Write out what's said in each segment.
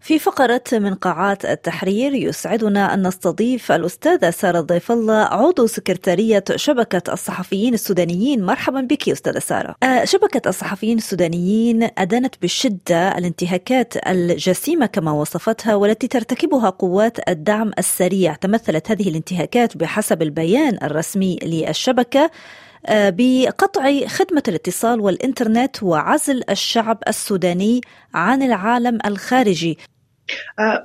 في فقرة من قاعات التحرير يسعدنا أن نستضيف الأستاذة سارة ضيف الله عضو سكرتارية شبكة الصحفيين السودانيين. مرحبا بك أستاذة سارة. آه، شبكة الصحفيين السودانيين أدانت بشدة الانتهاكات الجسيمة كما وصفتها والتي ترتكبها قوات الدعم السريع. تمثلت هذه الانتهاكات بحسب البيان الرسمي للشبكة. بقطع خدمة الاتصال والإنترنت وعزل الشعب السوداني عن العالم الخارجي. آه،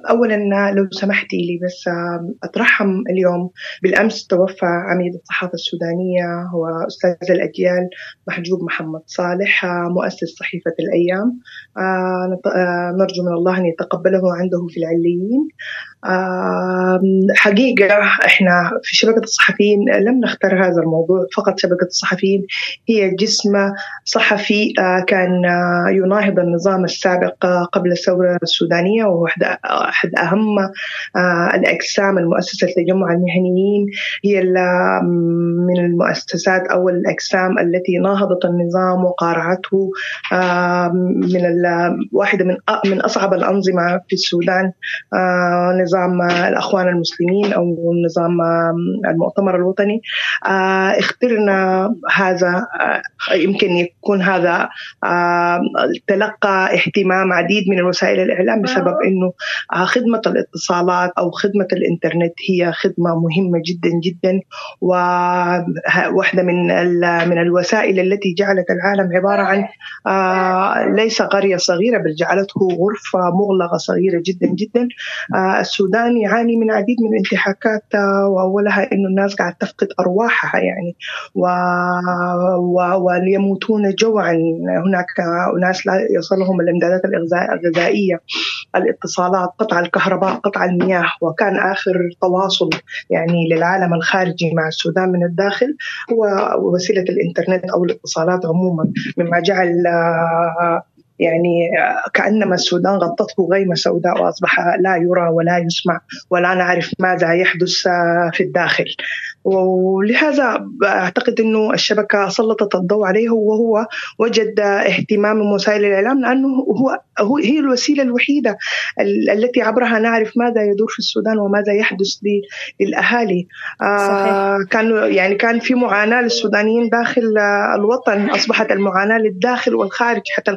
اولا لو سمحتي لي بس آه، اترحم اليوم. بالأمس توفى عميد الصحافة السودانية هو أستاذ الأجيال محجوب محمد صالح مؤسس صحيفة الأيام. نرجو من الله أن يتقبله عنده في العليين. حقيقة إحنا في شبكة الصحفيين لم نختار هذا الموضوع فقط شبكة الصحفيين هي جسم صحفي آه، كان آه، يناهض النظام السابق آه، قبل الثورة السودانية وهو أحد أهم الأجسام المؤسسة التجمع المهنيين هي من المؤسسات أو الأجسام التي ناهضت النظام وقارعته من واحدة من من أصعب الأنظمة في السودان نظام الأخوان المسلمين أو نظام المؤتمر الوطني. آه، اخترنا هذا آه، يمكن يكون هذا آه، تلقى اهتمام عديد من وسائل الإعلام بسبب أنه خدمة الاتصالات أو خدمة الإنترنت هي خدمة مهمة جدا جدا وواحدة من من الوسائل التي جعلت العالم عبارة عن ليس قرية صغيرة بل جعلته غرفة مغلقة صغيرة جدا جدا. السودان يعاني من العديد من الانتهاكات وأولها إنه الناس قاعد تفقد أرواحها يعني و... و... ويموتون جوعا. هناك ناس لا يصلهم الإمدادات الغذائيه الاتصالات قطع الكهرباء قطع المياه. وكان آخر تواصل يعني للعالم الخارجي مع السودان من الداخل هو وسيلة الإنترنت أو الاتصالات عموما مما جعل يعني كأنما السودان غطته غيمة سوداء وأصبح لا يرى ولا يسمع ولا نعرف ماذا يحدث في الداخل ولهذا أعتقد أنه الشبكة سلطت الضوء عليه وهو وجد اهتمام من وسائل الإعلام لأنه هو, هو هي الوسيلة الوحيدة التي عبرها نعرف ماذا يدور في السودان وماذا يحدث للأهالي آه، صحيح. كان يعني كان في معاناة للسودانيين داخل الوطن أصبحت المعاناة للداخل والخارج حتى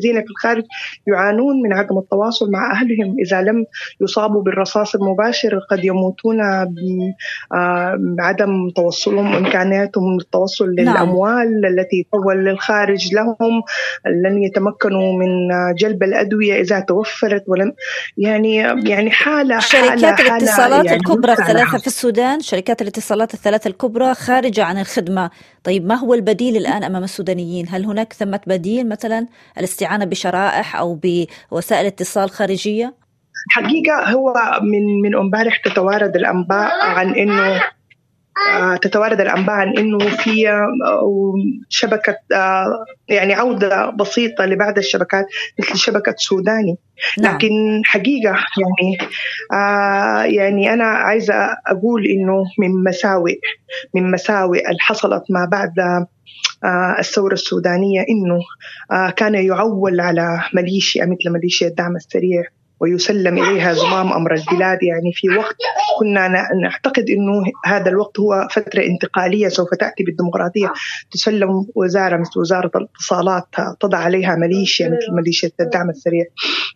الذين في الخارج يعانون من عدم التواصل مع أهلهم إذا لم يصابوا بالرصاص المباشر قد يموتون بعدم آه، توصلهم إمكانياتهم للتوصل نعم. للأموال التي تول للخارج لهم لن يتمكنوا من جلب الأدوية إذا توفرت ولم يعني يعني حالة شركات حالة الاتصالات يعني الكبرى الثلاثة في السودان شركات الاتصالات الثلاثة الكبرى خارجة عن الخدمة. طيب ما هو البديل الآن أمام السودانيين؟ هل هناك ثمة بديل مثلا؟ الاستعانة بشرائح أو بوسائل اتصال خارجية؟ حقيقة هو من من امبارح تتوارد الأنباء عن إنه آه، تتوارد الأنباء عن إنه في آه، شبكة آه، يعني عودة بسيطة لبعض الشبكات مثل شبكة سوداني نعم. لكن حقيقة يعني يعني أنا عايزة أقول إنه من مساوئ من مساوئ اللي حصلت ما بعد الثورة السودانية إنه كان يعول على ميليشيا مثل ميليشيا الدعم السريع ويسلم إليها زمام أمر البلاد يعني في وقت كنا نعتقد أنه هذا الوقت هو فترة انتقالية سوف تأتي بالديمقراطية. تسلم وزارة مثل وزارة الاتصالات تضع عليها ميليشيا مثل ميليشيا الدعم السريع.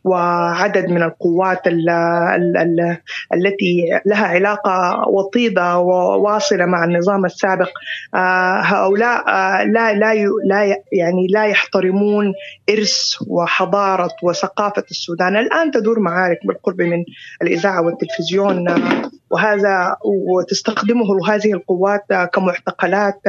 وعدد من القوات ال ال ال التي لها علاقة وطيدة وواصلة مع النظام السابق آه، هؤلاء آه، لا لا لا يعني لا يحترمون إرث وحضارة وثقافة السودان. الآن تدور معارك بالقرب من الإذاعة والتلفزيون. وهذا وتستخدمه هذه القوات كمعتقلات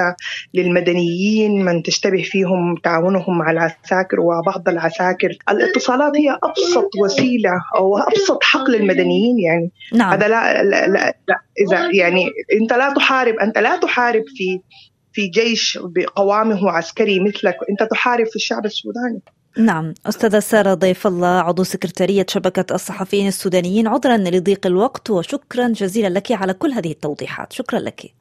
للمدنيين من تشتبه فيهم تعاونهم مع العساكر وبعض العساكر. الاتصالات هي أبسط وسيلة أو أبسط حق للمدنيين يعني. نعم. هذا لا, لا, لا, لا إذا يعني أنت لا تحارب أنت لا تحارب في في جيش بقوامه عسكري مثلك أنت تحارب في الشعب السوداني. نعم أستاذة سارة ضيف الله عضو سكرتارية شبكة الصحفيين السودانيين عذرا لضيق الوقت وشكرا جزيلا لك على كل هذه التوضيحات. شكرا لك.